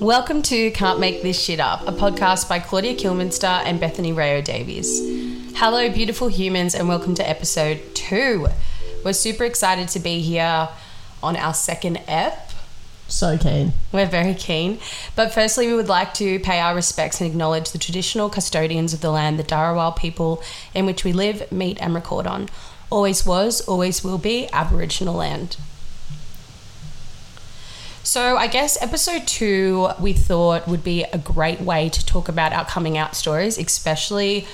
Welcome to Can't Make This Shit Up, a podcast by Claudia Kilminster and Bethany Rayo Davies. Hello, beautiful humans, and welcome to episode two. We're super excited to be here on our second ep. So keen. We're very keen. But firstly, we would like to pay our respects and acknowledge the traditional custodians of the land, the Dharawal people in which we live, meet, and record on. Always was, always will be Aboriginal land. So, I guess episode two we thought would be a great way to talk about our coming out stories, especially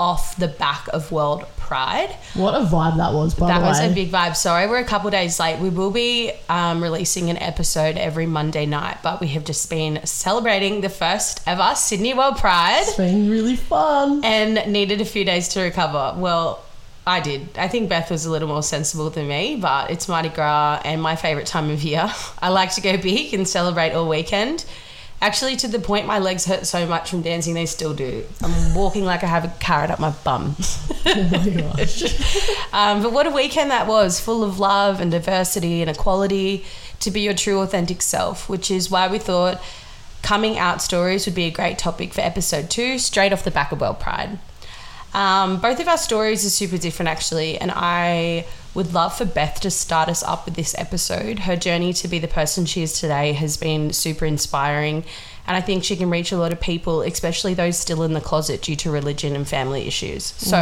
off the back of World Pride. What a vibe that was, by That the way. That was a big vibe. Sorry, we're a couple days late. We will be um, releasing an episode every Monday night, but we have just been celebrating the first ever Sydney World Pride it's been really fun. and needed a few days to recover. Well, I did. I think Beth was a little more sensible than me, but it's Mardi Gras and my favourite time of year. I like to go big and celebrate all weekend. Actually, to the point my legs hurt so much from dancing, they still do. I'm walking like I have a carrot up my bum. Oh my gosh. Um, but what a weekend that was, full of love and diversity and equality to be your true authentic self, which is why we thought coming out stories would be a great topic for episode two, straight off the back of World Pride. Um, both of our stories are super different, actually, and I would love for Beth to start us up with this episode. Her journey to be the person she is today has been super inspiring, and I think she can reach a lot of people, especially those still in the closet due to religion and family issues. So,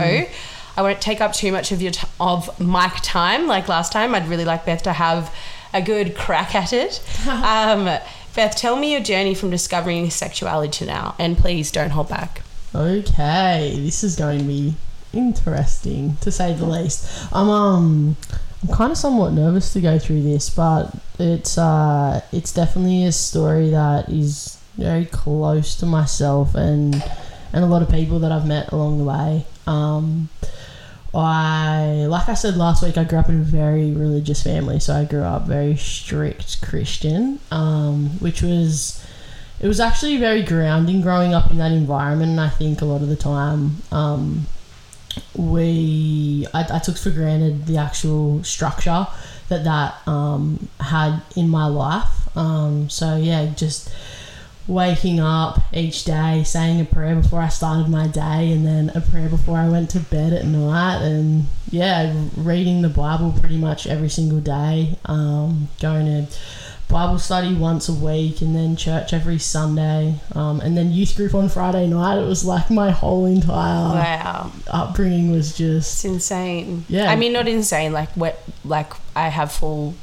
I won't take up too much of your t- of mic time like last time. I'd really like Beth to have a good crack at it. um, Beth, tell me your journey from discovering sexuality to now, and please don't hold back. Okay, this is going to be interesting to say the least. I'm um I'm kind of somewhat nervous to go through this, but it's uh it's definitely a story that is very close to myself and and a lot of people that I've met along the way. Um I like I said last week I grew up in a very religious family, so I grew up very strict Christian, um, which was it was actually very grounding growing up in that environment. And I think a lot of the time, um, we I, I took for granted the actual structure that that um, had in my life. Um, so yeah, just waking up each day, saying a prayer before I started my day, and then a prayer before I went to bed at night, and yeah, reading the Bible pretty much every single day. Um, going to Bible study once a week, and then church every Sunday, um, and then youth group on Friday night. It was like my whole entire Wow. upbringing was just It's insane. Yeah. I mean, not insane. Like what? Like I have full,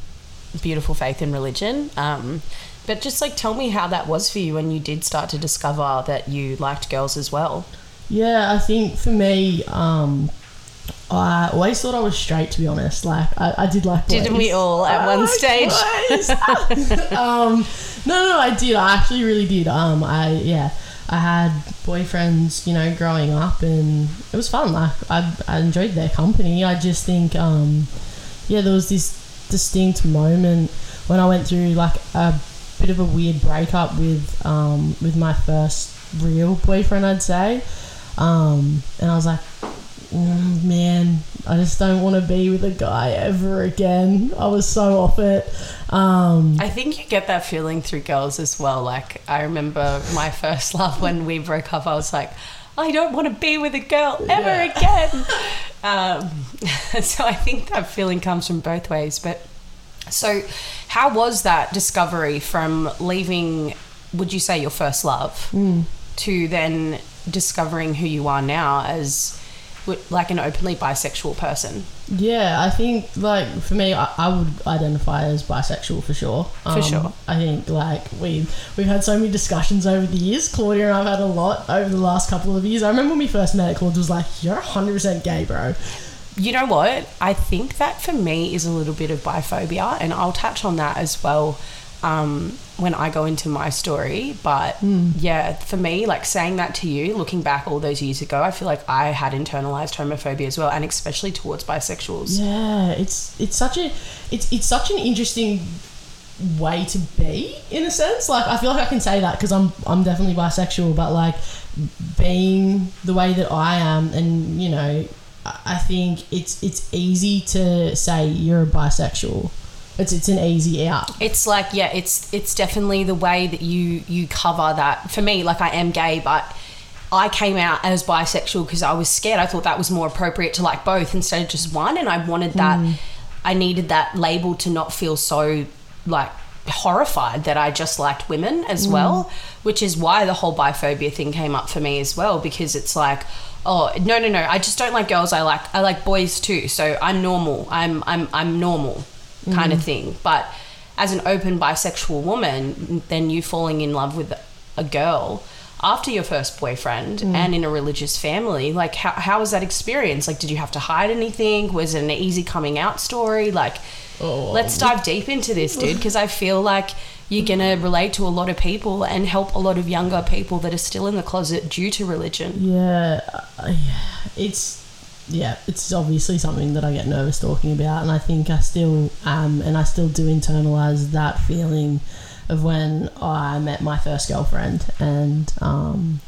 beautiful faith in religion. Um, but just like tell me how that was for you when you did start to discover that you liked girls as well. Yeah, I think for me, um, I always thought I was straight. To be honest, like I, I did like. Boys. Didn't we all at I one like stage? boys. um, no, no, I did. I actually really did. Um, I yeah, I had boyfriends, you know, growing up, and it was fun. Like I, I enjoyed their company. I just think, um, yeah, there was this distinct moment when I went through like a bit of a weird breakup with um with my first real boyfriend, I'd say. Um, and I was like, "Mm, man, I just don't want to be with a guy ever again. I was so off it. Um, I think you get that feeling through girls as well. Like I remember my first love when we broke up. I was like, I don't want to be with a girl ever Yeah. again. Um, so I think that feeling comes from both ways. But so, how was that discovery from leaving? Would you say your first love to then discovering who you are now as like an openly bisexual person? yeah, I think like for me, I, I would identify as bisexual for sure. For um, sure. I think like we we've had so many discussions over the years. Claudia and I've had a lot over the last couple of years. I remember when we first met, Claudia was like, "You're hundred percent gay, bro." You know what? I think that for me is a little bit of biphobia, and I'll touch on that as well um, when I go into my story. But yeah, for me, like saying that to you, looking back all those years ago, I feel like I had internalized homophobia as well, and especially towards bisexuals. Yeah, it's it's such a it's it's such an interesting way to be in a sense. Like I feel like I can say that because I'm I'm definitely bisexual, but like being the way that I am, and you know, I I think it's it's easy to say you're a bisexual It's it's an easy out. It's like yeah, it's it's definitely the way that you you cover that. For me, like I am gay, but I came out as bisexual because I was scared. I thought that was more appropriate to like both instead of just one, and I wanted that. Mm. I needed that label to not feel so like horrified that I just liked women as mm. well, which is why the whole biphobia thing came up for me as well because it's like, oh no no no, I just don't like girls. I like I like boys too. So I'm normal. I'm I'm I'm normal kind of thing. But as an open bisexual woman, then you falling in love with a girl after your first boyfriend and in a religious family like how, how was that experience? Like did you have to hide anything? Was it an easy coming out story? Like Oh. let's dive deep into this dude because i feel like you're gonna relate to a lot of people and help a lot of younger people that are still in the closet due to religion. Yeah, uh, yeah, it's yeah, it's obviously something that I get nervous talking about, and I think I still am, and I still do internalize that feeling of when I met my first girlfriend, and um,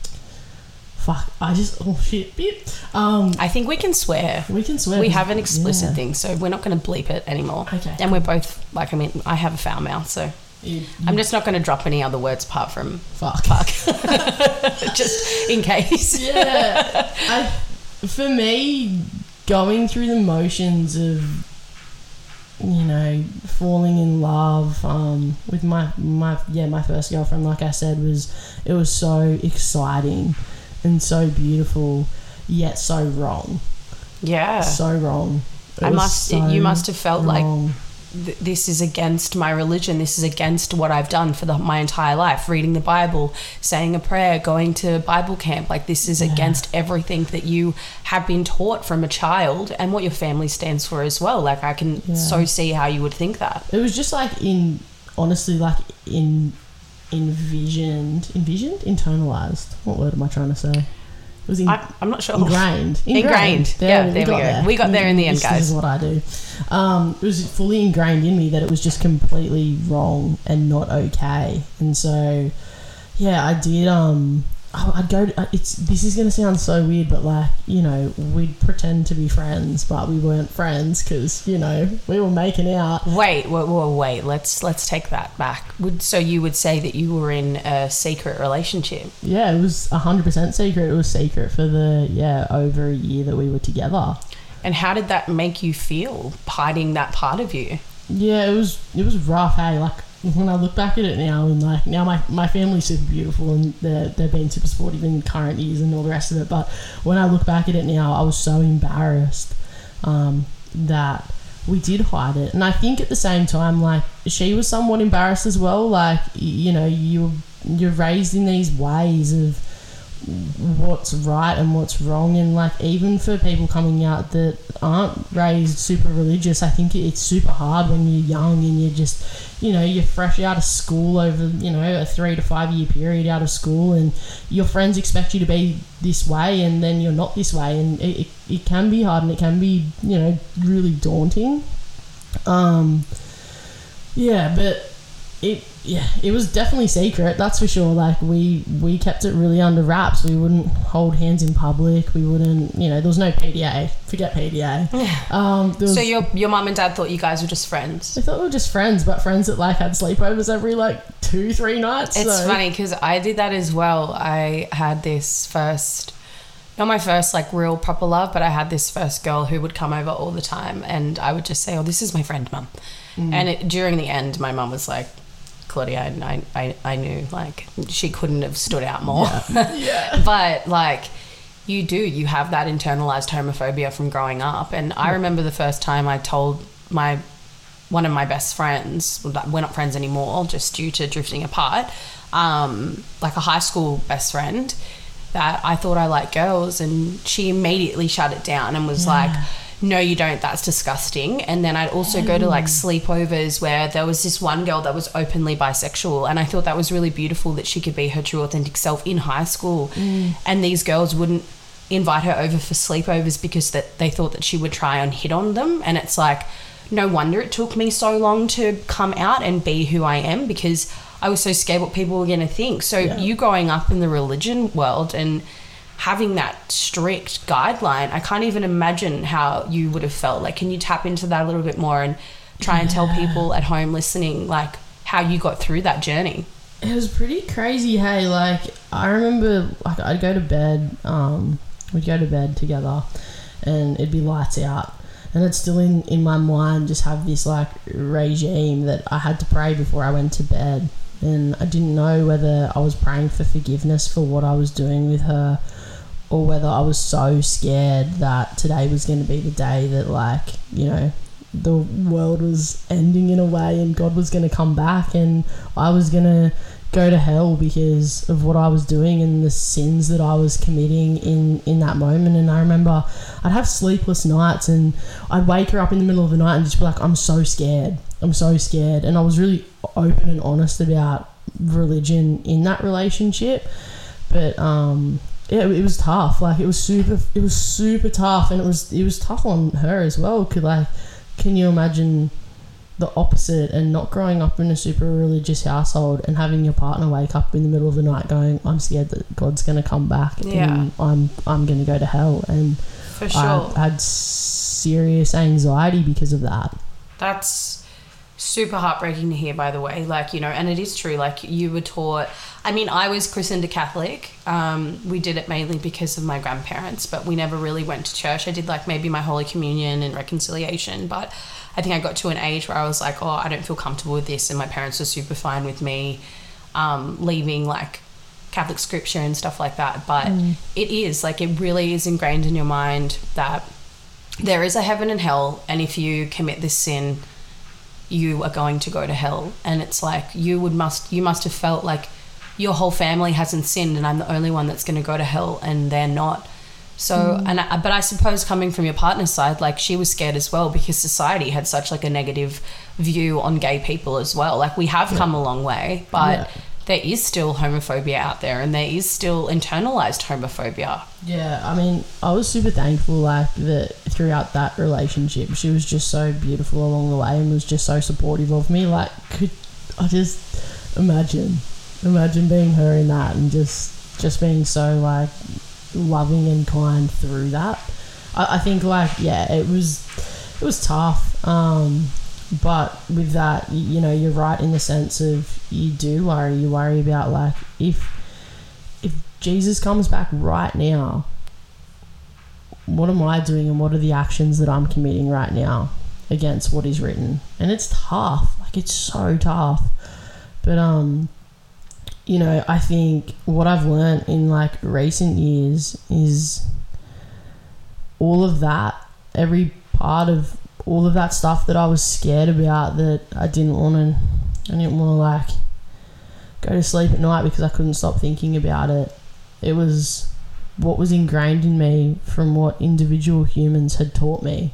fuck, I just oh shit, beep. Um, i think we can swear we can swear we have an explicit yeah. thing so we're not going to bleep it anymore Okay. and we're both like i mean i have a foul mouth so You- i'm just not going to drop any other words apart from fuck. fuck just in case yeah, I, for me, going through the motions of you know falling in love um, with my my yeah my first girlfriend, like I said, was it was so exciting and so beautiful, yet so wrong, yeah so wrong. It I must. so you must have felt like wrong. Th- this is against my religion. This is against what I've done for the, my entire life. Reading the Bible, saying a prayer, going to Bible camp. Like this is against everything that you have been taught from a child and what your family stands for as well. Like I can Yeah. so see how you would think that. It was just like in honestly like in envisioned envisioned internalized. What word am I trying to say? Was in, I, I'm not sure. ingrained. Ingrained. Yeah, there we go. We got there in the end, This guys. is what I do. Um, it was fully ingrained in me that it was just completely wrong and not okay. And so, yeah, I did. Um, I'd go. To, it's this is gonna sound so weird, but like you know, we'd pretend to be friends, but we weren't friends because you know we were making out. Wait, wait, wait, wait. Let's let's take that back. Would so you would say that you were in a secret relationship? Yeah, it was hundred percent secret. It was secret for the yeah over a year that we were together. And how did that make you feel hiding that part of you? Yeah, it was it was rough. Hey, like when I look back at it now, and like now my, my family's super beautiful and they're they're being super supportive in current years and all the rest of it. But when I look back at it now, I was so embarrassed um, that we did hide it, and I think at the same time, like she was somewhat embarrassed as well. Like you know, you you're raised in these ways of what's right and what's wrong. And like even for people coming out that aren't raised super religious i think it's super hard when you're young and you're just you know you're fresh out of school over you know a three to five year period out of school and your friends expect you to be this way and then you're not this way. And it, it, it can be hard and it can be you know really daunting. Um yeah but it yeah it was definitely secret that's for sure like we we kept it really under wraps we wouldn't hold hands in public we wouldn't you know there was no pda forget pda um was, So your your mum and dad thought you guys were just friends. I thought we were just friends, but friends that like had sleepovers every like two, three nights. It's so- funny because I did that as well. I had this first, not my first like real proper love, but I had this first girl who would come over all the time, and I would just say, "Oh, this is my friend, mum." And it, during the end, my mum was like, "Claudia, I, I, I knew like she couldn't have stood out more." Yeah. but like you do you have that internalized homophobia from growing up. And i remember the first time i told my one of my best friends that we're not friends anymore just due to drifting apart um, like a high school best friend that i thought i liked girls. And she immediately shut it down and was like no you don't that's disgusting. And then i'd also go to like mm. sleepovers where there was this one girl that was openly bisexual and i thought that was really beautiful that she could be her true authentic self in high school. Mm. And these girls wouldn't invite her over for sleepovers because that they thought that she would try and hit on them. And it's like no wonder it took me so long to come out and be who I am because I was so scared what people were going to think. So Yeah. you growing up in the religion world and having that strict guideline, I can't even imagine how you would have felt. Like, can you tap into that a little bit more and try and tell people at home listening like how you got through that journey. It was pretty crazy, hey. Like I remember, like I'd go to bed. Um, we'd go to bed together, and it'd be lights out, and it's still in in my mind. Just have this like regime that I had to pray before I went to bed, and I didn't know whether I was praying for forgiveness for what I was doing with her, or whether I was so scared that today was going to be the day that like you know the world was ending in a way and God was going to come back and I was going to go to hell because of what I was doing and the sins that I was committing in in that moment. And I remember I'd have sleepless nights and I'd wake her up in the middle of the night and just be like I'm so scared. I'm so scared. And I was really open and honest about religion in that relationship. But um yeah, it was tough. Like it was super, it was super tough, and it was it was tough on her as well. Cause like, can you imagine the opposite and not growing up in a super religious household and having your partner wake up in the middle of the night going, "I'm scared that God's gonna come back Yeah. and I'm I'm gonna go to hell," and For I had serious anxiety because of that. That's super heartbreaking to hear, by the way. Like, you know, and it is true. Like, you were taught. I mean, I was christened a Catholic. Um, we did it mainly because of my grandparents, but we never really went to church. I did like maybe my Holy Communion and reconciliation, but I think I got to an age where I was like, oh, I don't feel comfortable with this. And my parents were super fine with me um, leaving like Catholic scripture and stuff like that. But it is like, it really is ingrained in your mind that there is a heaven and hell. And if you commit this sin, you are going to go to hell. And it's like you would must you must have felt like your whole family hasn't sinned and I'm the only one that's going to go to hell and they're not. So mm. and I, but I suppose coming from your partner's side like she was scared as well because society had such like a negative view on gay people as well. Like we have come a long way but Yeah. There is still homophobia out there and there is still internalized homophobia Yeah, I mean, I was super thankful, like that throughout that relationship, she was just so beautiful along the way and was just so supportive of me. Like, could I just imagine, imagine being her in that and just just being so like loving and kind through that. I, I think like yeah, it was it was tough. Um, but with that, you know, you're right in the sense of you do worry. You worry about like if if Jesus comes back right now, what am I doing and what are the actions that I'm committing right now against what is written? And it's tough. Like it's so tough. But um you know, I think what I've learned in like recent years is all of that, every part of all of that stuff that I was scared about that I didn't want to I didn't want to like go to sleep at night because I couldn't stop thinking about it. It was what was ingrained in me from what individual humans had taught me.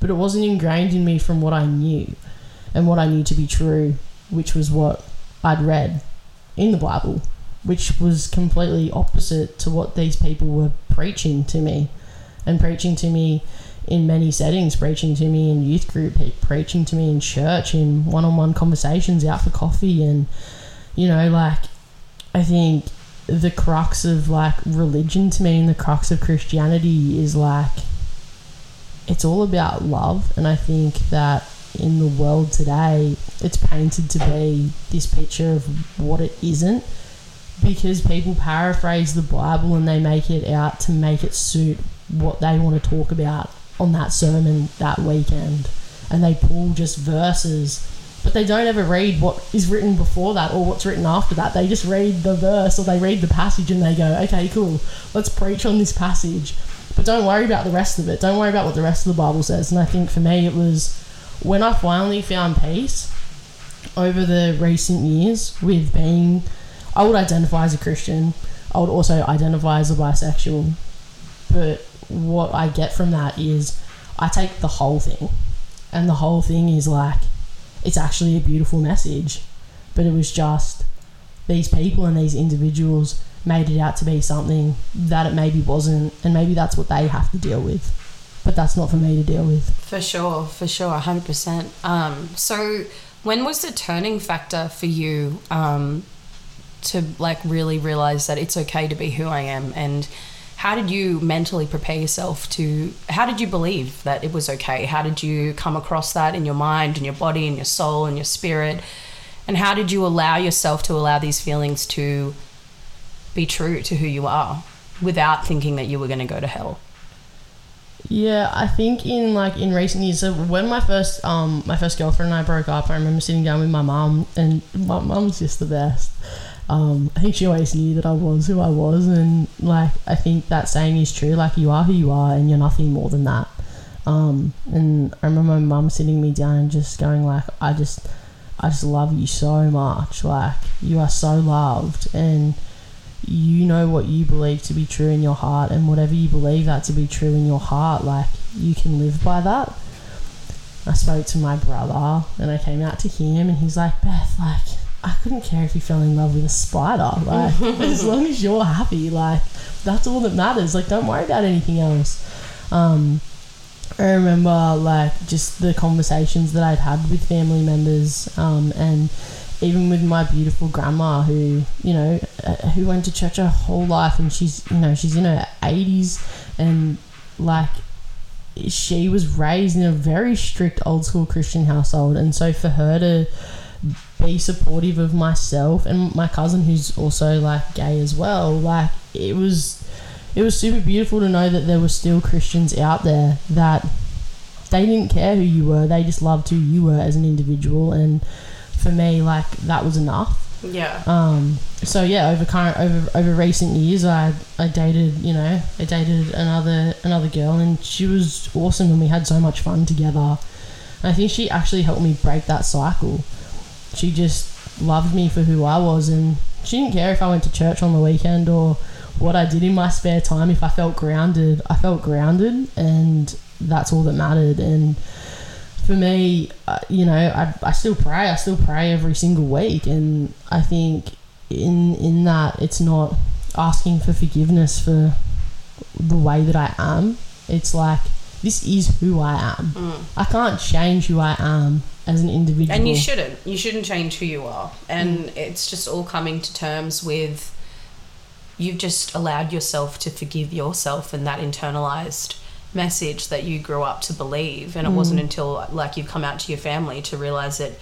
But it wasn't ingrained in me from what I knew and what I knew to be true, which was what I'd read in the Bible, which was completely opposite to what these people were preaching to me and preaching to me in many settings, preaching to me in youth group, preaching to me in church, in one on one conversations out for coffee. And, you know, like, I think the crux of like religion to me and the crux of Christianity is like, it's all about love. And I think that in the world today, it's painted to be this picture of what it isn't because people paraphrase the Bible and they make it out to make it suit what they want to talk about on that sermon that weekend. And they pull just verses, but they don't ever read what is written before that or what's written after that. They just read the verse or they read the passage and they go, okay, cool, let's preach on this passage. But don't worry about the rest of it. Don't worry about what the rest of the Bible says. And I think for me, it was when I finally found peace over the recent years with being, I would identify as a Christian. I would also identify as a bisexual. But what I get from that is I take the whole thing. And the whole thing is like, it's actually a beautiful message. But it was just these people and these individuals made it out to be something that it maybe wasn't. And maybe that's what they have to deal with. But that's not for me to deal with. For sure, for sure, 100%. Um, so, when was the turning factor for you um, to like really realize that it's okay to be who I am? And how did you mentally prepare yourself to how did you believe that it was okay? How did you come across that in your mind and your body and your soul and your spirit? And how did you allow yourself to allow these feelings to be true to who you are without thinking that you were going to go to hell? Yeah, I think in like in recent years, so when my first um my first girlfriend and I broke up, I remember sitting down with my mum, and my mum's just the best. Um, I think she always knew that I was who I was, and like I think that saying is true. Like you are who you are, and you're nothing more than that. Um, and I remember my mum sitting me down and just going like, I just, I just love you so much. Like you are so loved, and you know what you believe to be true in your heart and whatever you believe that to be true in your heart like you can live by that i spoke to my brother and i came out to him and he's like beth like i couldn't care if you fell in love with a spider like as long as you're happy like that's all that matters like don't worry about anything else. Um I remember like just the conversations that I'd had with family members um, and even with my beautiful grandma who you know uh, who went to church her whole life and she's you know she's in her 80s and like she was raised in a very strict old school christian household and so for her to be supportive of myself and my cousin who's also like gay as well. Like it was it was super beautiful to know that there were still christians out there that they didn't care who you were. They just loved who you were as an individual. And for me like that was enough. Yeah. Um, so yeah, over current over over recent years, I I dated you know I dated another another girl and she was awesome and we had so much fun together. And I think she actually helped me break that cycle. She just loved me for who I was and she didn't care if I went to church on the weekend or what I did in my spare time. If I felt grounded, I felt grounded and that's all that mattered. And for me, uh, you know, I, I still pray. I still pray every single week, and I think in in that it's not asking for forgiveness for the way that I am. It's like this is who I am. Mm. I can't change who I am as an individual. And you shouldn't. You shouldn't change who you are. And mm. it's just all coming to terms with you've just allowed yourself to forgive yourself and that internalized message that you grew up to believe. And it mm. wasn't until like you've come out to your family to realize that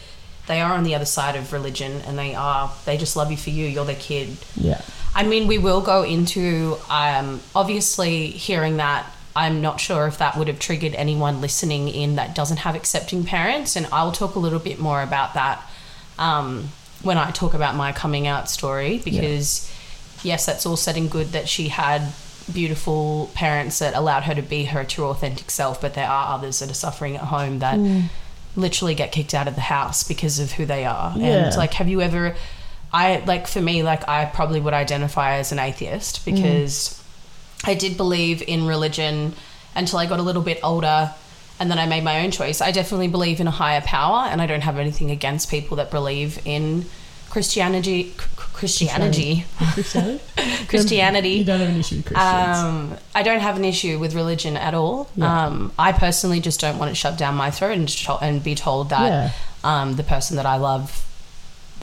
they are on the other side of religion and they are they just love you for you. You're their kid. Yeah. I mean, we will go into um, obviously hearing that. I'm not sure if that would have triggered anyone listening in that doesn't have accepting parents, and I'll talk a little bit more about that um, when I talk about my coming out story. Because yes, that's all said and good that she had beautiful parents that allowed her to be her true authentic self, but there are others that are suffering at home that literally get kicked out of the house because of who they are. Yeah. And like, have you ever? I like for me, like I probably would identify as an atheist because I did believe in religion until I got a little bit older and then I made my own choice. I definitely believe in a higher power and I don't have anything against people that believe in Christianity Christianity Christianity. Christianity. You don't have an issue with Christians. Um, I don't have an issue with religion at all. Yeah. Um, I personally just don't want it shoved down my throat and, and be told that Yeah. um, the person that I love,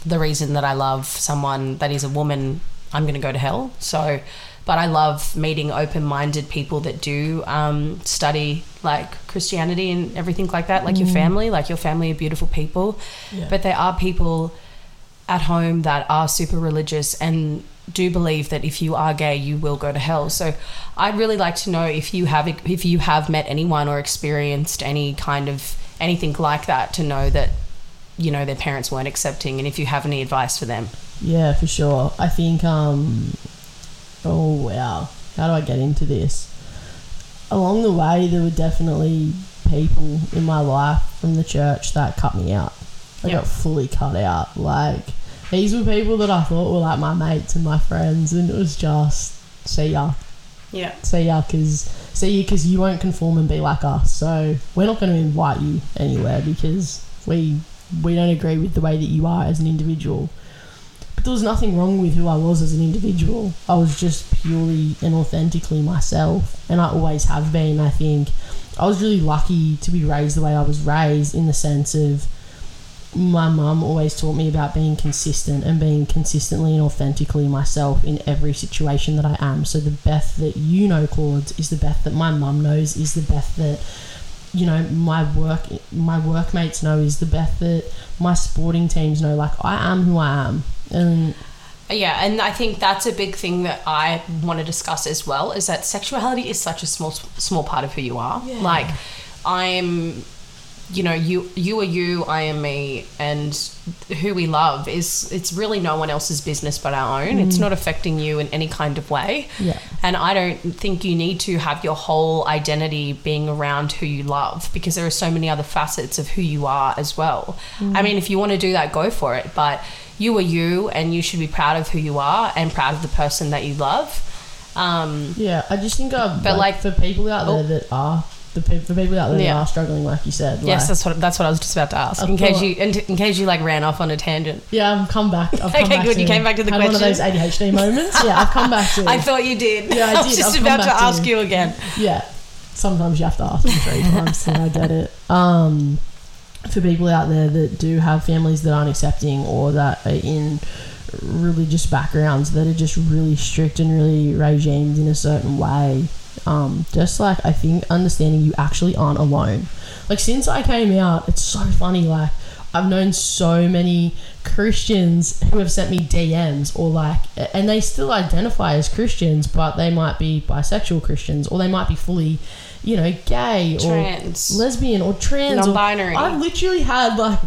the reason that I love someone that is a woman, I'm going to go to hell. So, but I love meeting open minded people that do um, study like Christianity and everything like that, like your family, like your family are beautiful people. Yeah. But there are people at home that are super religious and do believe that if you are gay you will go to hell so i'd really like to know if you have if you have met anyone or experienced any kind of anything like that to know that you know their parents weren't accepting and if you have any advice for them Yeah, for sure. I think um oh wow. How do I get into this? Along the way there were definitely people in my life from the church that cut me out. I Yeah. got fully cut out. Like these were people that I thought were like my mates and my friends and it was just see ya. yeah See ya cuz see you cuz you won't conform and be like us. So we're not going to invite you anywhere because we we don't agree with the way that you are as an individual. But there was nothing wrong with who I was as an individual. I was just purely and authentically myself, and I always have been. I think I was really lucky to be raised the way I was raised, in the sense of my mum always taught me about being consistent and being consistently and authentically myself in every situation that I am. So the Beth that you know, Claude, is the Beth that my mum knows, is the Beth that you know my work my workmates know, is the Beth that my sporting teams know. Like I am who I am, and Yeah, and I think that's a big thing that I want to discuss as well is that sexuality is such a small small part of who you are. Yeah. Like I'm you know, you you are you, I am me, and who we love is it's really no one else's business but our own. It's mm. not affecting you in any kind of way. Yeah. And I don't think you need to have your whole identity being around who you love because there are so many other facets of who you are as well. Mm. I mean, if you want to do that, go for it. But you are you, and you should be proud of who you are and proud of the person that you love. Um, Yeah, I just think, uh, But, like, like- for people out there Oh. that are the pe- for people out there Yeah. that are struggling, like you said, yes, like, that's what that's what I was just about to ask. Of In case you in, in case you like ran off on a tangent. yeah, I've come back. I've come Okay, back good, To, you came back to the had One of those. ADHD moments. Yeah, I've come back to. I thought you did. Yeah, I was did. just I've come about to to ask you. again. yeah, sometimes you have to ask me three times, so I get it. Um, for people out there that do have families that aren't accepting or that are in religious backgrounds that are just really strict and really regimed in a certain way, um, just like I think understanding you actually aren't alone. Like since I came out, it's so funny. Like I've known so many Christians who have sent me DMs or like, and they still identify as Christians, but they might be bisexual Christians or they might be fully, you know, gay Trans. or lesbian or trans. Non-binary. I've literally had like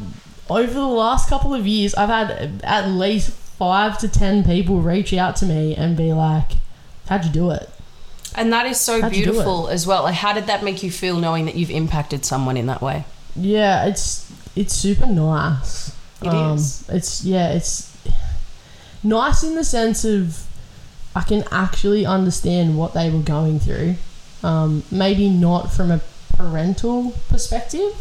over the last couple of years, I've had at least five to ten people reach out to me and be like, "How'd you do it?" And that is so How'd beautiful as well. Like, how did that make you feel knowing that you've impacted someone in that way? Yeah, it's it's super nice. It um, is. It's yeah, it's nice in the sense of I can actually understand what they were going through. Um, maybe not from a parental perspective,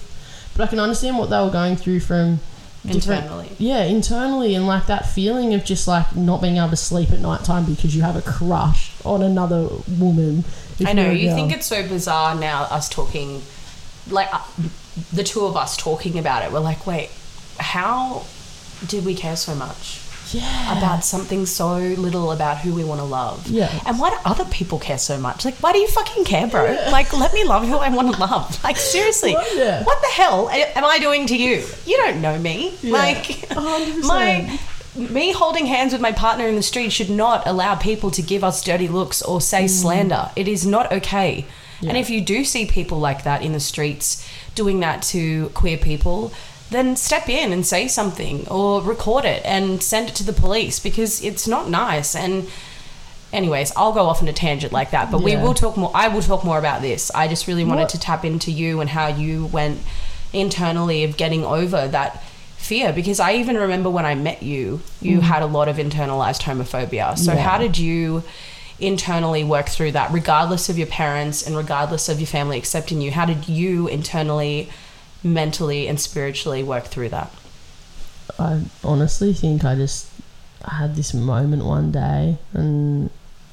but I can understand what they were going through from Internally. Yeah, internally, and like that feeling of just like not being able to sleep at night time because you have a crush on another woman. I know. You girl. think it's so bizarre now, us talking, like, uh, the two of us talking about it. We're like, wait, how did we care so much yeah about something so little about who we want to love? Yeah. And why do other people care so much? Like, why do you fucking care, bro? Like, let me love who I want to love. Like, seriously, yeah. what the hell am I doing to you? You don't know me. Yeah. Like, 100%. my me holding hands with my partner in the street should not allow people to give us dirty looks or say slander. It is not okay. And Mm. If you do see people like that in the streets doing that to queer people, then step in and say something or record it and send it to the police because it's not nice. And anyways, I'll go off on a tangent like that, but we will talk more. I will talk more about this. I just really wanted What- to tap into you and how you went internally of getting over that fear because I even remember when I met you, you had a lot of internalized homophobia. So Mm. Yeah. how did you internally work through that regardless of your parents and regardless of your family accepting you? How did you internally mentally and spiritually work through that? I honestly think I just had this moment one day, and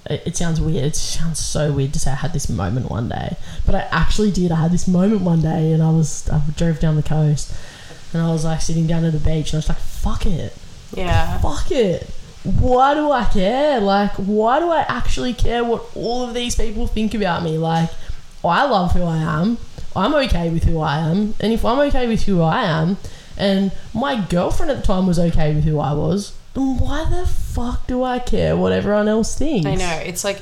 it, it sounds weird. It sounds so weird to say I had this moment one day, but I actually did. I had this moment one day, and I was I drove down the coast, and I was like sitting down at the beach, and I was like, "Fuck it, Yeah. fuck it." Why do I care? Like, why do I actually care what all of these people think about me? Like, I love who I am. I'm okay with who I am. And if I'm okay with who I am, and my girlfriend at the time was okay with who I was, then why the fuck do I care what everyone else thinks? I know. It's like,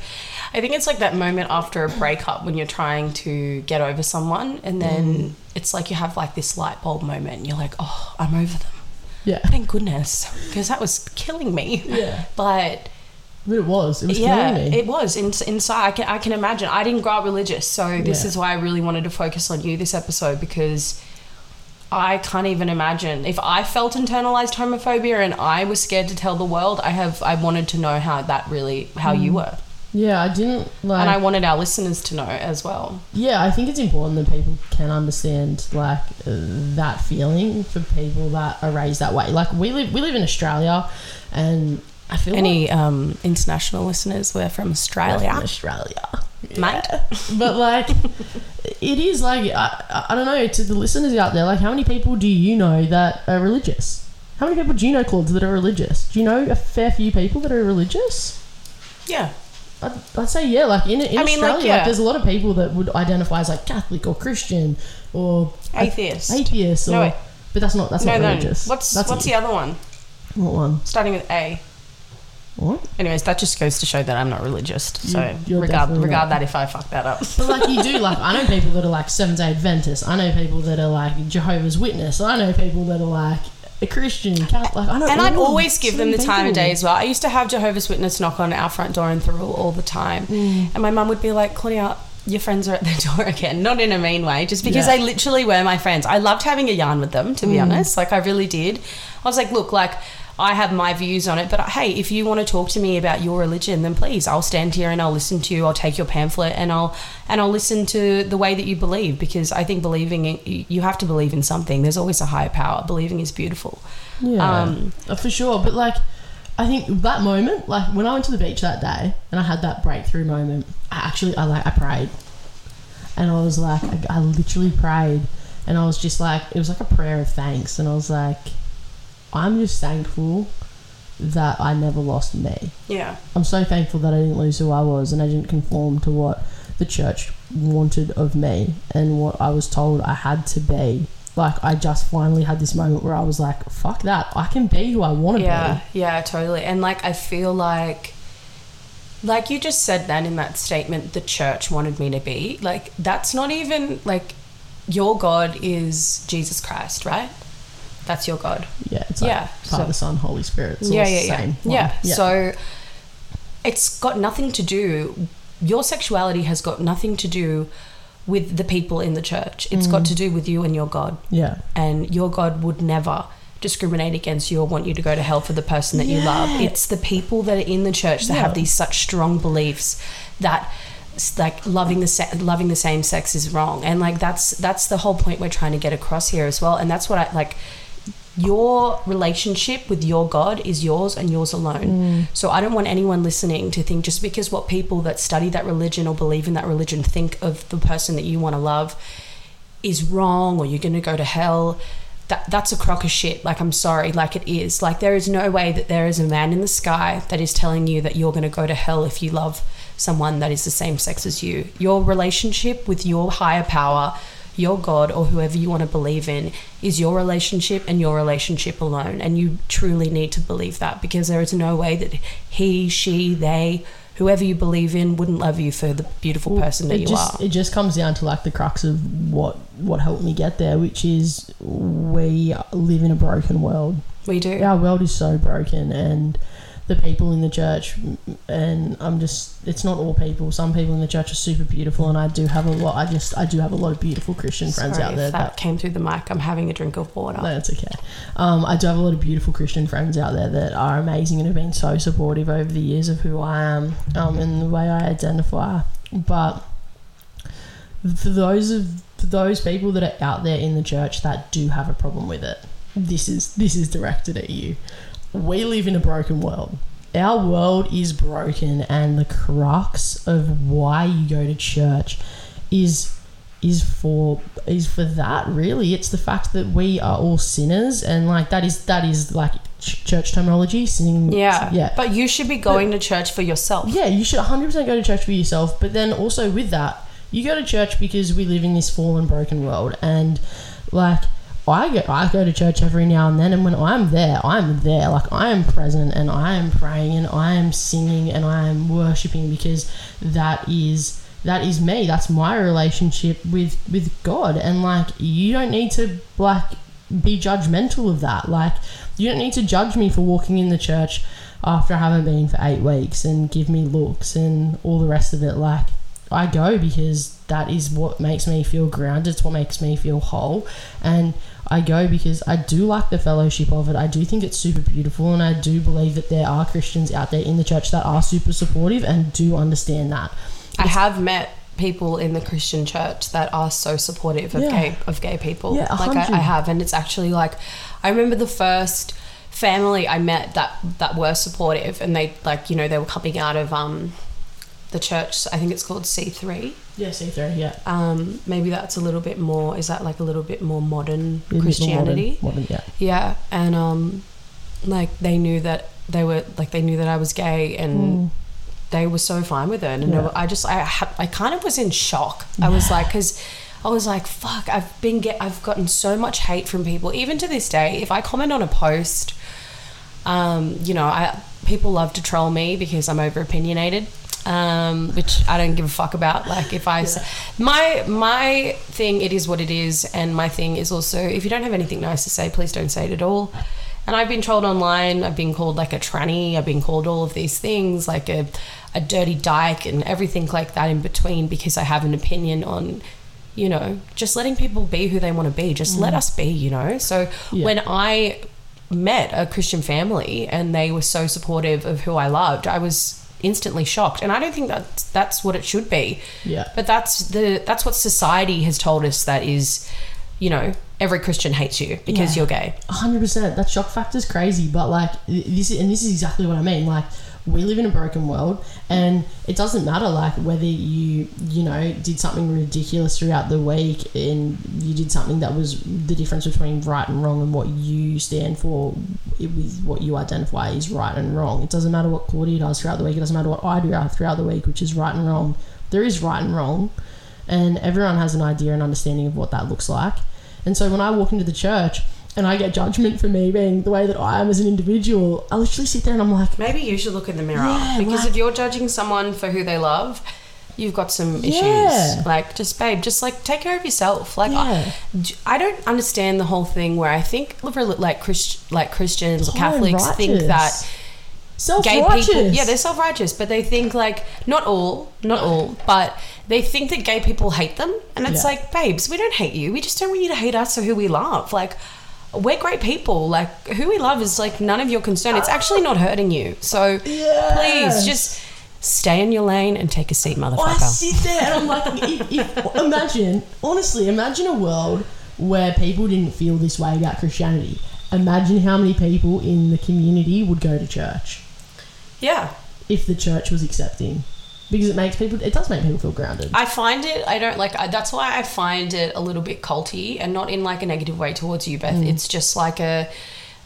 I think it's like that moment after a breakup when you're trying to get over someone, and then Mm. it's like you have like this light bulb moment, and you're like, oh, I'm over them. Yeah. Thank goodness, because that was killing me. Yeah. But But it was. It was yeah, killing me. it was in, inside. I can, I can imagine. I didn't grow up religious, so this Yeah. is why I really wanted to focus on you this episode because I can't even imagine if I felt internalized homophobia and I was scared to tell the world. I have. I wanted to know how that really, how you Mm. were, yeah, I didn't like. and I wanted our listeners to know as well. yeah, I think it's important that people can understand like that feeling for people that are raised that way. Like we live, we live in Australia, and I feel like Any um, international listeners? We're from we're Australia. from Australia. mate. but like it is like I, I- I don't know to the listeners out there like how many people do you know that are religious how many people do you know Claude that are religious do you know a fair few people that are religious Yeah. I'd, I'd say yeah like in, in I mean, Australia like, yeah. there's a lot of people that would identify as like Catholic or Christian or Atheist. atheist or No, wait. but that's not that's no, not no. religious What's that's what's it. the other one? what one Starting with A. what Anyways, that just goes to show that I'm not religious. So You- regard regard that if I fuck that up. But like you do, like I know people that are like Seventh Day Adventists. I know people that are like Jehovah's Witness. I know people that are like a Christian. Catholic. I know. And I'd always give so them the time of day as well. I used to have Jehovah's Witness knock on our front door and through all the time. Mm. And my mum would be like, Claudia, your friends are at the door again. Not in a mean way, just because Yeah. they literally were my friends. I loved having a yarn with them, to be Mm. honest. Like, I really did. I was like, look, like, I have my views on it, but hey, if you want to talk to me about your religion, then please, I'll stand here and I'll listen to you. I'll take your pamphlet and I'll and I'll listen to the way that you believe because I think believing in, you you have to believe in something. There's always a higher power. Believing is beautiful. Yeah, Um, uh, for sure. But like, I think that moment, like when I went to the beach that day and I had that breakthrough moment, I actually, I like, I prayed, and I was like, I, I literally prayed, and I was just like, it was like a prayer of thanks, and I was like, I'm just thankful that I never lost me. Yeah. I'm so thankful that I didn't lose who I was and I didn't conform to what the church wanted of me and what I was told I had to be. Like I just finally had this moment where I was like, "Fuck that! I can be who I want to be. Yeah, yeah, totally. And like I feel like like you just said then in that statement the church wanted me to be. Like that's not even like your God is Jesus Christ, right? That's your God. Yeah, it's like Yeah, Father, so- Son, Holy Spirit. It's all yeah, yeah, yeah. same one. yeah. So it's got nothing to do your sexuality has got nothing to do with the people in the church. It's Mm. got to do with you and your God. yeah, and your God would never discriminate against you or want you to go to hell for the person that you love. It's the people that are in the church that Yeah. have these such strong beliefs that like loving the sa- loving the same sex is wrong and like that's that's the whole point we're trying to get across here as well and that's what I like your relationship with your God is yours and yours alone. Mm. So I don't want anyone listening to think just because what people that study that religion or believe in that religion think of the person that you want to love is wrong or you're going to go to hell. That that's a crock of shit. Like I'm sorry, like it is. Like there is no way that there is a man in the sky that is telling you that you're going to go to hell if you love someone that is the same sex as you. Your relationship with your higher power, your God or whoever you want to believe in is your relationship and your relationship alone. And you truly need to believe that because there is no way that he, she, they, whoever you believe in wouldn't love you for the beautiful Well, person that it you just, are. It just comes down to like the crux of what what helped me get there, which is we live in a broken world. we do. our world is so broken and the people in the church and i'm just it's not all people some people in the church are super beautiful and i do have a lot i just i do have a lot of beautiful christian friends Sorry out there if that, came through the mic. I'm having a drink of water. no, that's okay. Um, I do have a lot of beautiful Christian friends out there that are amazing and have been so supportive over the years of who I am um, and the way I identify. But for those of for those people that are out there in the church that do have a problem with it, this is this is directed at you. We live in a broken world. Our world is broken, and the crux of why you go to church is is for is for that really it's the fact that we are all sinners and like that is that is like ch- church terminology sinning yeah. yeah But you should be going to church for yourself. yeah you should 100% go to church for yourself but then also with that you go to church because we live in this fallen broken world and like I go, I go to church every now and then, and when I'm there, I'm there. Like, I am present and I am praying and I am singing and I am worshiping because that is that is me. That's my relationship with with god. And like you don't need to like be judgmental of that. Like you don't need to judge me for walking in the church after i haven't been for eight weeks and give me looks and all the rest of it. Like i go because that is what makes me feel grounded. It's what makes me feel whole. And i go because i do like the fellowship of it i do think it's super beautiful and i do believe that there are christians out there in the church that are super supportive and do understand that I have met people in the Christian church that are so supportive of Yeah. gay of gay people. Yeah, a like I. I have, and it's actually like I remember the first family I met that that were supportive, and they like you know they were coming out of um the church. I think it's called C three. Yeah, C three. Yeah. Um, maybe that's a little bit more. Is that like a little bit more modern little bit more Christianity? Modern, modern, yeah. Yeah, and um, like they knew that they were like they knew that I was gay, and Mm. they were so fine with it. And Yeah. I just I ha- I kind of was in shock. I was like, because I was like, fuck, I've been get I've gotten so much hate from people. Even to this day, if I comment on a post, um, you know, I people love to troll me because I'm over opinionated. Um, which I don't give a fuck about. Like if I say my my thing, it is what it is, and my thing is also if you don't have anything nice to say, please don't say it at all. And I've been trolled online. I've been called like a tranny. I've been called all of these things, like a a dirty dyke, and everything like that in between because I have an opinion on, you know, just letting people be who they want to be. Just let us be, you know. So Yeah. when I met a Christian family and they were so supportive of who I loved, I was instantly shocked. And I don't think that that's what it should be. Yeah. But that's the that's what society has told us that is, you know, every Christian hates you because Yeah. you're gay. hundred percent. That shock factor is crazy, but like this, and this is exactly what I mean. Like we live in a broken world, and it doesn't matter like whether you you know did something ridiculous throughout the week, and you did something that was the difference between right and wrong, and what you stand for with what you identify is right and wrong. It doesn't matter what Claudia does throughout the week. It doesn't matter what I do throughout the week, which is right and wrong. There is right and wrong, and everyone has an idea and understanding of what that looks like. And so when I walk into the church and I get judgment for me being the way that I am as an individual, I literally sit there and I'm like, Maybe you should look in the mirror Yeah, because like- if you're judging someone for who they love, you've got some issues. Yeah. Like, just babe, just like take care of yourself. Like, Yeah. I, I don't understand the whole thing where I think like Christ, like Christians or Catholics think that self gay people yeah they're self-righteous but they think like not all not all but they think that gay people hate them and it's Yeah. like babes we don't hate you we just don't want you to hate us or who we love like we're great people like who we love is like none of your concern it's actually not hurting you so Yes. please just stay in your lane and take a seat motherfucker. I sit there and I'm like, if, if, imagine, honestly, imagine a world where people didn't feel this way about Christianity. Imagine how many people in the community would go to church yeah if the church was accepting. Because it makes people, it does make people feel grounded. I find it. I don't like. I, that's why I find it a little bit culty, and not in like a negative way towards you, Beth. Mm. It's just like a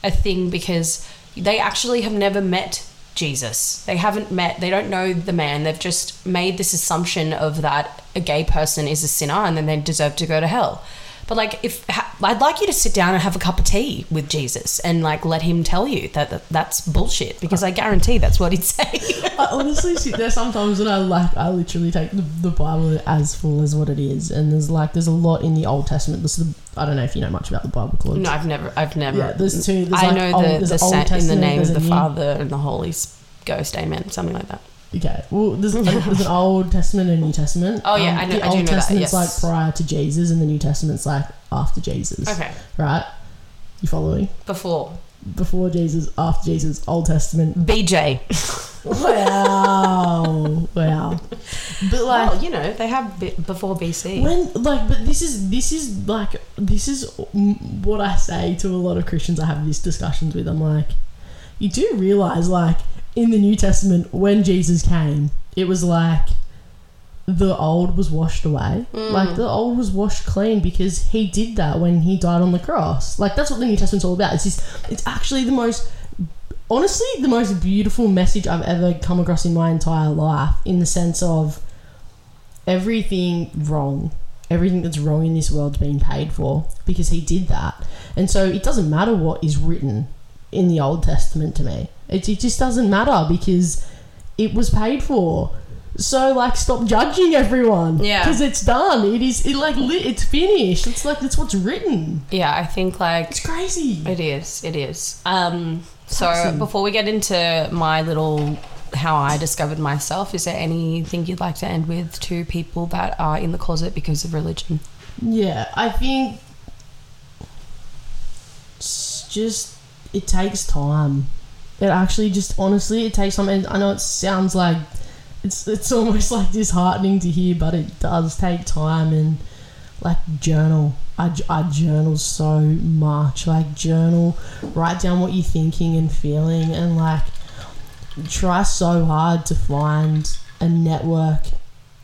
a thing because they actually have never met Jesus. They haven't met. They don't know the man. They've just made this assumption of that a gay person is a sinner and then they deserve to go to hell. But like, if ha, I'd like you to sit down and have a cup of tea with Jesus and like let him tell you that, that that's bullshit because I guarantee that's what he'd say. I honestly sit there sometimes and I like I literally take the, the Bible as full as what it is, and there's like there's a lot in the Old Testament. This is the, I don't know if you know much about the Bible, Claude. No, I've never, I've never. Yeah, there's two- there's I like know Old- the, the Old in the name of the Father and the Holy Ghost, Amen, something like that. Okay, well, there's, there's an Old Testament and a New Testament. Oh, yeah, um, I know- The I do Old know that, Testament's yes. like prior to Jesus, and the New Testament's like after Jesus. Okay, Right? You follow me? before Before Jesus, after Jesus, Old Testament. BJ. Wow, wow. But like, well, you know, they have b- before BC. when like, but this is this is like this is what I say to a lot of Christians I have these discussions with. I'm like, you do realize like in the New Testament when Jesus came, it was like the old was washed away. Mm. Like the old was washed clean because he did that when he died on the cross. Like that's what the New Testament's all about. It's just it's actually the most honestly the most beautiful message I've ever come across in my entire life in the sense of everything wrong everything that's wrong in this world's been paid for because he did that and so it doesn't matter what is written in the old testament to me it, it just doesn't matter because it was paid for so like stop judging everyone Yeah. because it's done it is it like lit, it's finished it's like that's what's written yeah, I think like it's crazy it is. It is. Um. So Awesome. before we get into my little how I discovered myself, is there anything you'd like to end with to people that are in the closet because of religion? Yeah, I think it's just it takes time. It actually just honestly it takes time, and I know it sounds like it's it's almost like disheartening to hear, but it does take time and like journal. I, I journal so much. Like journal, write down what you're thinking and feeling, and like try so hard to find a network,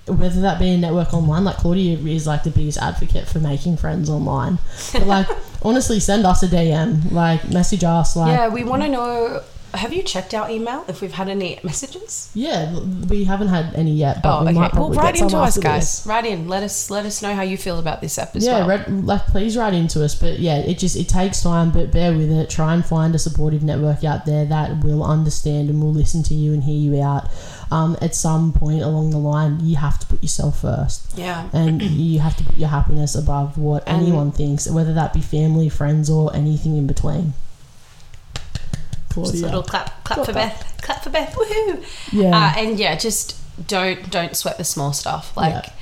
whether that be a network online, like Claudia is like the biggest advocate for making friends online. But like, honestly, send us a DM, like message us, like yeah, we want to know. Have you checked our email if we've had any messages? yeah, we haven't had any yet, but Oh, we okay. might Well, probably write get some into us, guys. this. Write in. Let us let us know how you feel about this episode. Yeah, read, like please write into us. But yeah, it just it takes time, but bear with it. Try and find a supportive network out there that will understand and will listen to you and hear you out. Um, at some point along the line, you have to put yourself first, yeah. and you have to put your happiness above what And- anyone thinks, whether that be family, friends, or anything in between. Just a little clap, clap Clap, for clap. Beth, clap for Beth, woohoo! Yeah. Uh, and yeah, just don't don't sweat the small stuff. Like Yeah.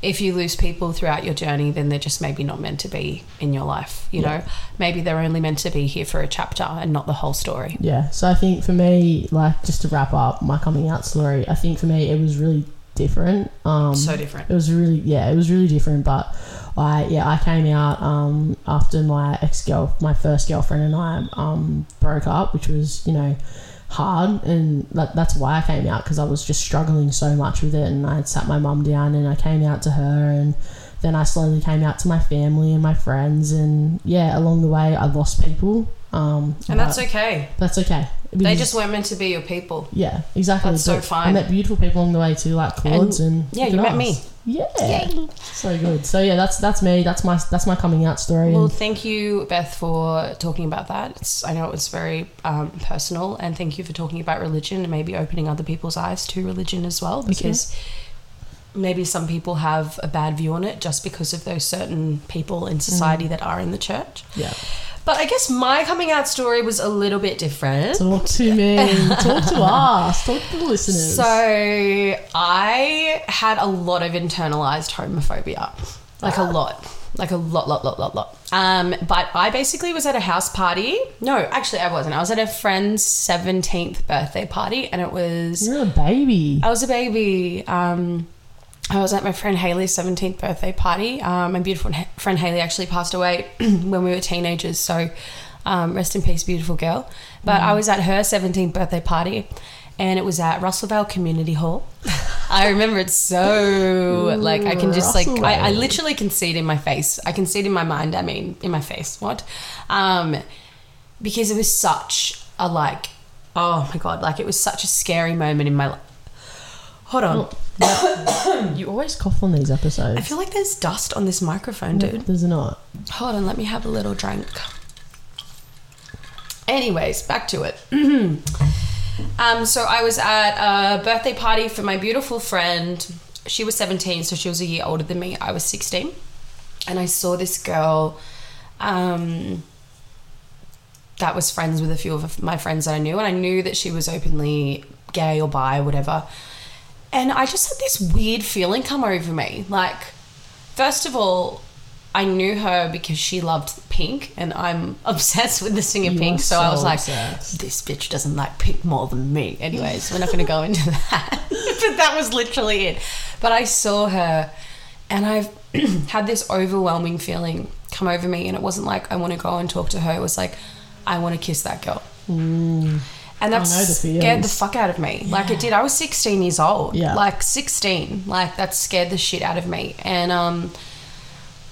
if you lose people throughout your journey, then they're just maybe not meant to be in your life. You Yeah. know, maybe they're only meant to be here for a chapter and not the whole story. Yeah, so I think for me, like just to wrap up my coming out story, I think for me it was really different. Um, so different. it was really yeah, it was really different. But I yeah, I came out um, after my ex girl, my first girlfriend and I um, broke up, which was you know hard, and that, that's why I came out because I was just struggling so much with it, and I had sat my mum down and I came out to her and. Then I slowly came out to my family and my friends, and yeah, along the way I lost people. Um, And that's okay. that's okay. They just weren't meant to be your people. yeah, exactly. That's so fine. I met beautiful people along the way too, like Claude's and, yeah, you met me. Yeah, so good. So yeah, that's that's me. That's my that's my coming out story. Well, thank you, Beth, for talking about that. It's, I know it was very um, personal, and thank you for talking about religion and maybe opening other people's eyes to religion as well, because maybe some people have a bad view on it just because of those certain people in society Mm. that are in the church. yeah, But I guess my coming out story was a little bit different. talk to me. talk to us. Talk to the listeners. So I had a lot of internalized homophobia, like a lot, like a lot, lot, lot, lot, lot. Um, but I basically was at a house party. No, actually, I wasn't. I was at a friend's seventeenth birthday party, and it was you're a baby. I was a baby. Um, I was at my friend Haley's 17th birthday party. Um, my beautiful friend Haley actually passed away when we were teenagers. So, um, rest in peace, beautiful girl. But I was at her 17th birthday party and it was at Russellvale Community Hall. I remember it so, like, I can just, like, I, I literally can see it in my face. I can see it in my mind. I mean, in my face. What? Um, because it was such a, like, oh my God, like, it was such a scary moment in my life. Hold on. Oh, you always cough on these episodes. I feel like there's dust on this microphone, dude. There's not. Hold on, let me have a little drink. Anyways, back to it. um, so I was at a birthday party for my beautiful friend. She was 17, so she was a year older than me. I was 16. And I saw this girl um, that was friends with a few of my friends that I knew. And I knew that she was openly gay or bi or whatever. And I just had this weird feeling come over me. Like, first of all, I knew her because she loved Pink, and I'm obsessed with the singer You Pink. are So, I was like, obsessed. this bitch doesn't like Pink more than me. Anyways, we're not going to go into that. but that was literally it. But I saw her, and I've had this overwhelming feeling come over me, and it wasn't like I want to go and talk to her. It was like I want to kiss that girl. Mm. And that. I know the scared the fuck out of me. Like it did. I was 16 years old. Yeah. Like 16. Like that scared the shit out of me. And um,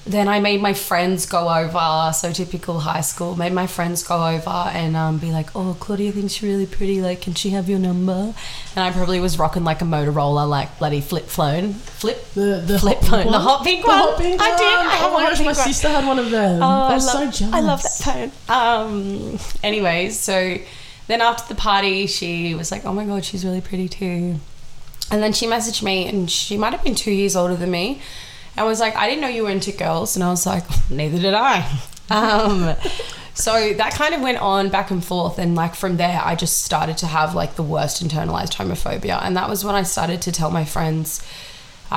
then I made my friends go over. So typical high school. Made my friends go over and um, be like, "Oh, Claudia thinks you're really pretty. Like, can she have your number?" And I probably was rocking like a Motorola, like bloody flip phone, flip. The, the Flip phone, pink the hot pink The one. hot pink I did. I had oh one my gosh, my one. sister had one of them. Oh, I I love, so jealous. I love that phone. Um, anyways, so then after the party, she was like, "Oh my god, she's really pretty too." And then she messaged me, and she might have been two years older than me, and was like, "I didn't know you were into girls," and I was like, "Neither did I." Um, so that kind of went on back and forth, and like from there, I just started to have like the worst internalized homophobia, and that was when I started to tell my friends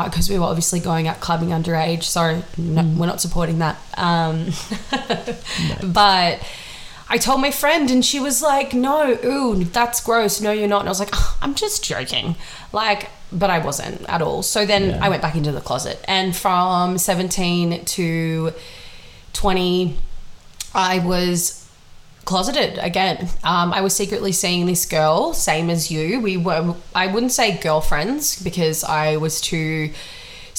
because we were obviously going out clubbing underage. Sorry, no, we're not supporting that. Um, But I told my friend, and she was like, "No, ooh, that's gross. No, you're not." And I was like, "Oh, "I'm just joking," like, but I wasn't at all. So then Yeah. I went back into the closet, and from 17 to 20, I was closeted again. Um, I was secretly seeing this girl, same as you. We were, I wouldn't say girlfriends because I was too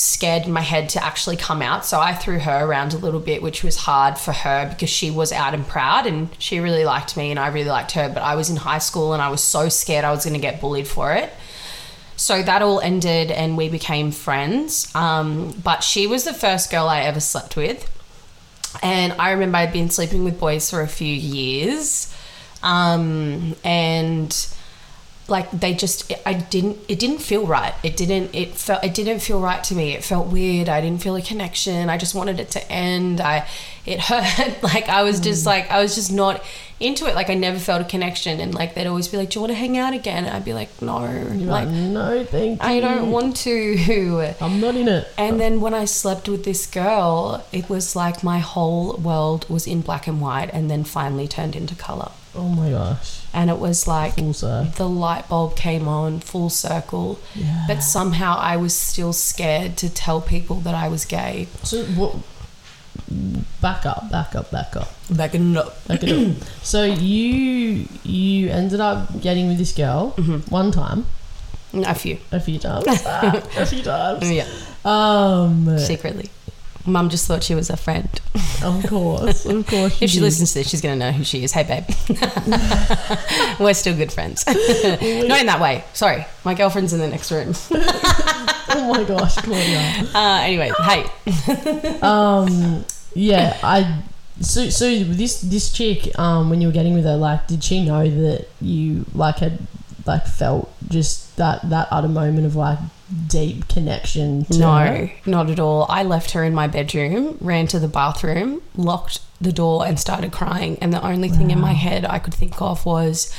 scared in my head to actually come out. So I threw her around a little bit, which was hard for her because she was out and proud and she really liked me and I really liked her. But I was in high school and I was so scared I was going to get bullied for it. So that all ended and we became friends. Um, but she was the first girl I ever slept with. And I remember I'd been sleeping with boys for a few years. Um, and like they just I didn't it didn't feel right. It didn't it felt it didn't feel right to me. It felt weird. I didn't feel a connection. I just wanted it to end. I it hurt. like I was just mm. like I was just not into it. Like I never felt a connection and like they'd always be like, "Do you want to hang out again?" And I'd be like, "No." You're like like, no, thank you. I don't want to. I'm not in it. And then when I slept with this girl, it was like my whole world was in black and white and then finally turned into color. Oh my gosh. And it was like the light bulb came on full circle. Yeah. But somehow I was still scared to tell people that I was gay. So what? Back up, back up, back up, Like, no. back it up. So you you ended up getting with this girl Mm-hmm. one time, A few. a few times, Ah, a few times. Yeah. Um, Secretly. Mum just thought she was a friend. of course, of course. If she did. listens to this, she's going to know who she is. Hey, babe. We're still good friends. Not in that way. Sorry. My girlfriend's in the next room. oh my gosh, Claudia. Uh, anyway, hey. Um, yeah, I. So, so this this chick, um, when you were getting with her, like, did she know that you like had like felt just that that utter moment of like deep connection? To No, her? not at all. I left her in my bedroom, ran to the bathroom, locked the door, and started crying. And the only thing in my head I could think of was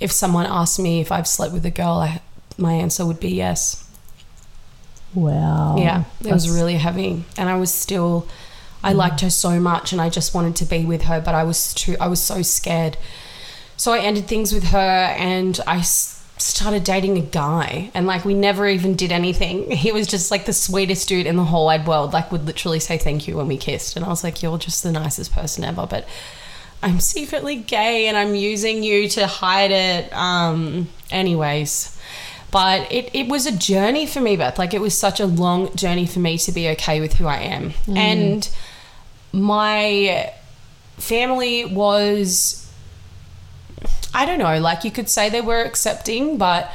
if someone asked me if I've slept with a girl, I, my answer would be yes. Wow. yeah, it was really heavy. And I was still, I liked her so much and I just wanted to be with her, but I was too, I was so scared. So I ended things with her and I started dating a guy and like we never even did anything. He was just like the sweetest dude in the whole wide world, like would literally say thank you when we kissed. And I was like, you're just the nicest person ever. But I'm secretly gay and I'm using you to hide it. Um, anyways. But it, it was a journey for me, Beth. Like it was such a long journey for me to be okay with who I am. And my family was I don't know, like you could say they were accepting, but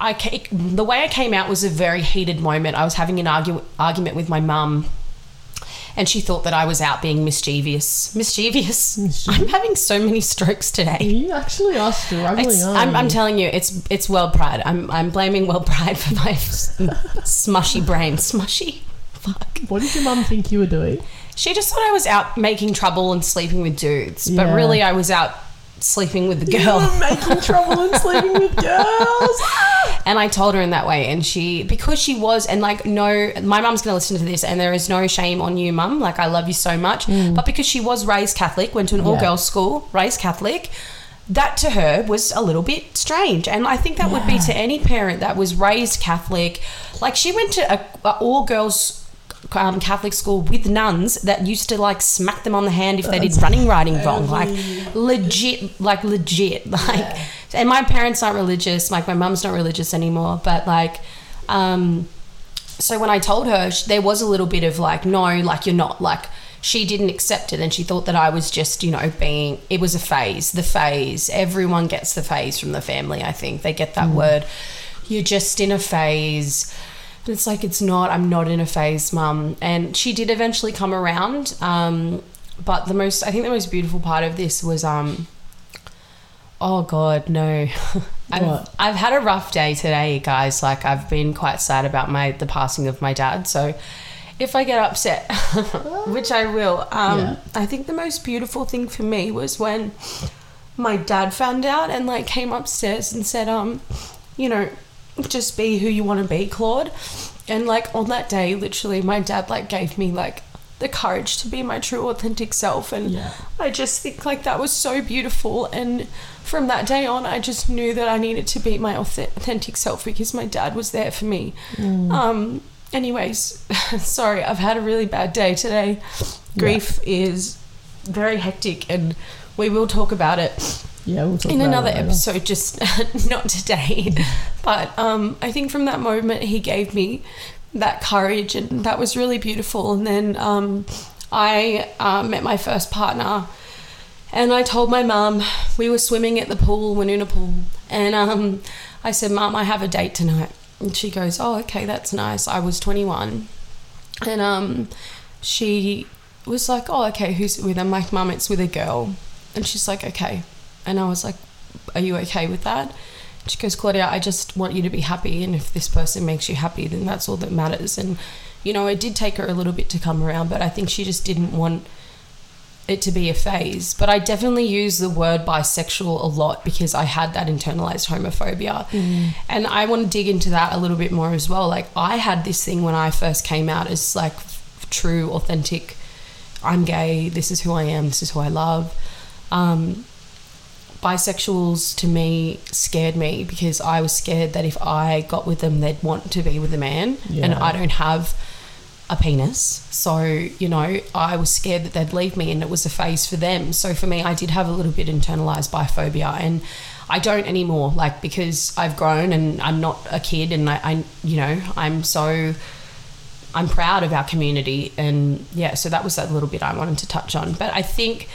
I the way I came out was a very heated moment. I was having an argu- argument with my mum, and she thought that I was out being mischievous. Mischievous. I'm having so many strokes today. You actually are struggling. I'm, I'm telling you, it's it's world pride. I'm I'm blaming world pride for my smushy brain. Smushy. Fuck. What did your mum think you were doing? She just thought I was out making trouble and sleeping with dudes, but really I was out sleeping with the girl. You were making trouble and sleeping with girls. And I told her in that way, and she because she was and like no, my mum's gonna listen to this, and there is no shame on you, mum. Like I love you so much, but because she was raised Catholic, went to an Mm. Yeah. all girls school, raised Catholic. That to her was a little bit strange, and I think that would be to any parent that was raised Catholic. Like she went to a, a all girls um, Catholic school with nuns that used to like smack them on the hand if they did running riding wrong, like legit, like legit, like. And my parents aren't religious, like my mum's not religious anymore, but like, um, so when I told her, there was a little bit of like, no, like you're not like. She didn't accept it, and she thought that I was just, you know, being. It was a phase. The phase. Everyone gets the phase from the family. I think they get that word. You're just in a phase. It's like it's not. I'm not in a phase, mum. And she did eventually come around. Um, but the most, I think, the most beautiful part of this was, um, oh god, no. I've, What? I've had a rough day today, guys. Like I've been quite sad about my the passing of my dad. So if I get upset, which I will, um, Yeah. I think the most beautiful thing for me was when my dad found out and like came upstairs and said, um, you know, just be who you want to be, Claude. And like on that day, literally, my dad like gave me like the courage to be my true authentic self and Yeah. I just think like that was so beautiful and from that day on I just knew that I needed to be my authentic self because my dad was there for me. Um anyways, sorry, I've had a really bad day today. Grief is very hectic and we will talk about it Yeah, we'll talk in another episode, just not today. but um, I think from that moment, he gave me that courage, and that was really beautiful. And then um, I uh, met my first partner, and I told my mum we were swimming at the pool, Wanuna Pool, and um, I said, "Mum, I have a date tonight." And she goes, "Oh, okay, that's nice." I was 21, and um, she was like, "Oh, okay, who's it with?" I'm like, "Mum, it's with a girl," and she's like, "Okay," and I was like, "Are you okay with that?" She goes, Claudia, I just want you to be happy, and if this person makes you happy, then that's all that matters. And you know, it did take her a little bit to come around, but I think she just didn't want it to be a phase. But I definitely use the word bisexual a lot because I had that internalized homophobia. And I want to dig into that a little bit more as well. Like, I had this thing when I first came out as like f- true, authentic, I'm gay, this is who I am, this is who I love. Um, bisexuals to me scared me because I was scared that if I got with them, they'd want to be with a man, and I don't have a penis. So, you know, I was scared that they'd leave me and it was a phase for them. So for me, I did have a little bit internalized biphobia and I don't anymore, like because I've grown and I'm not a kid and I, I you know, I'm so I'm proud of our community and yeah, so that was that little bit I wanted to touch on. But I think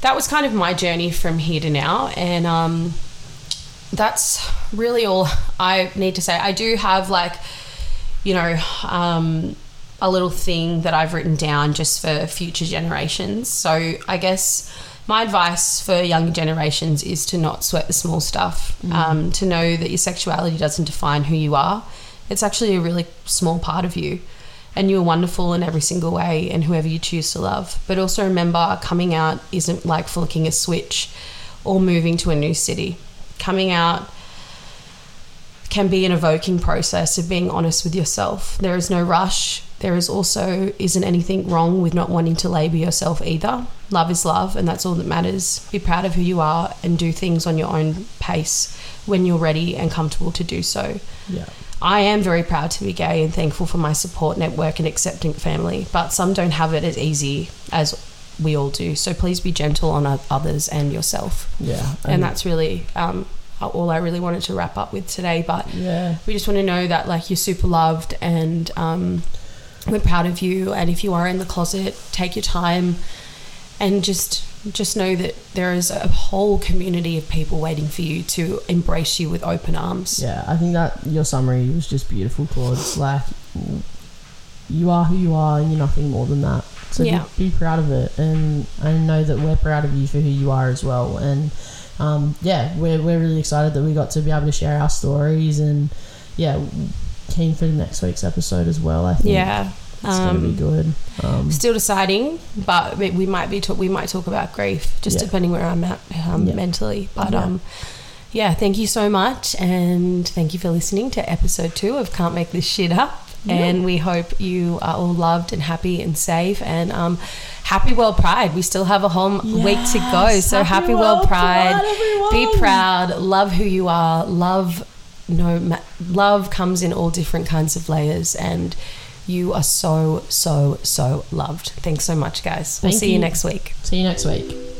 that was kind of my journey from here to now and um that's really all I need to say. I do have like you know, um, a little thing that I've written down just for future generations. So I guess my advice for younger generations is to not sweat the small stuff, um, to know that your sexuality doesn't define who you are. It's actually a really small part of you. And you're wonderful in every single way, and whoever you choose to love. But also remember, coming out isn't like flicking a switch or moving to a new city. Coming out can be an evoking process of being honest with yourself. There is no rush. There is also isn't anything wrong with not wanting to label yourself either. Love is love, and that's all that matters. Be proud of who you are and do things on your own pace when you're ready and comfortable to do so. Yeah. I am very proud to be gay and thankful for my support network and accepting family, but some don't have it as easy as we all do. So please be gentle on others and yourself. Yeah. And that's really um, all I really wanted to wrap up with today. But yeah. we just want to know that like you're super loved and um, we're proud of you. And if you are in the closet, take your time and just just know that there is a whole community of people waiting for you to embrace you with open arms. Yeah, I think that your summary was just beautiful, Claude. It's like you are who you are, and you're nothing more than that. So Yeah. be, be proud of it, and I know that we're proud of you for who you are as well. And um, yeah, we're we're really excited that we got to be able to share our stories, and yeah, keen for the next week's episode as well. I think Yeah. It's gonna be Um, good. Um, Still deciding, but we might be talk, we might talk about grief, just Yeah. depending where I'm at um, Yeah. mentally. But Yeah. um, yeah, thank you so much, and thank you for listening to episode two of Can't Make This Shit Up. And we hope you are all loved and happy and safe. And um, happy World Pride. We still have a whole m- week to go. So happy happy, World World Pride. Pride, Be proud. Love who you are. Love no ma- love comes in all different kinds of layers and you are so so so loved thanks so much guys we'll see you you. next week see you next week.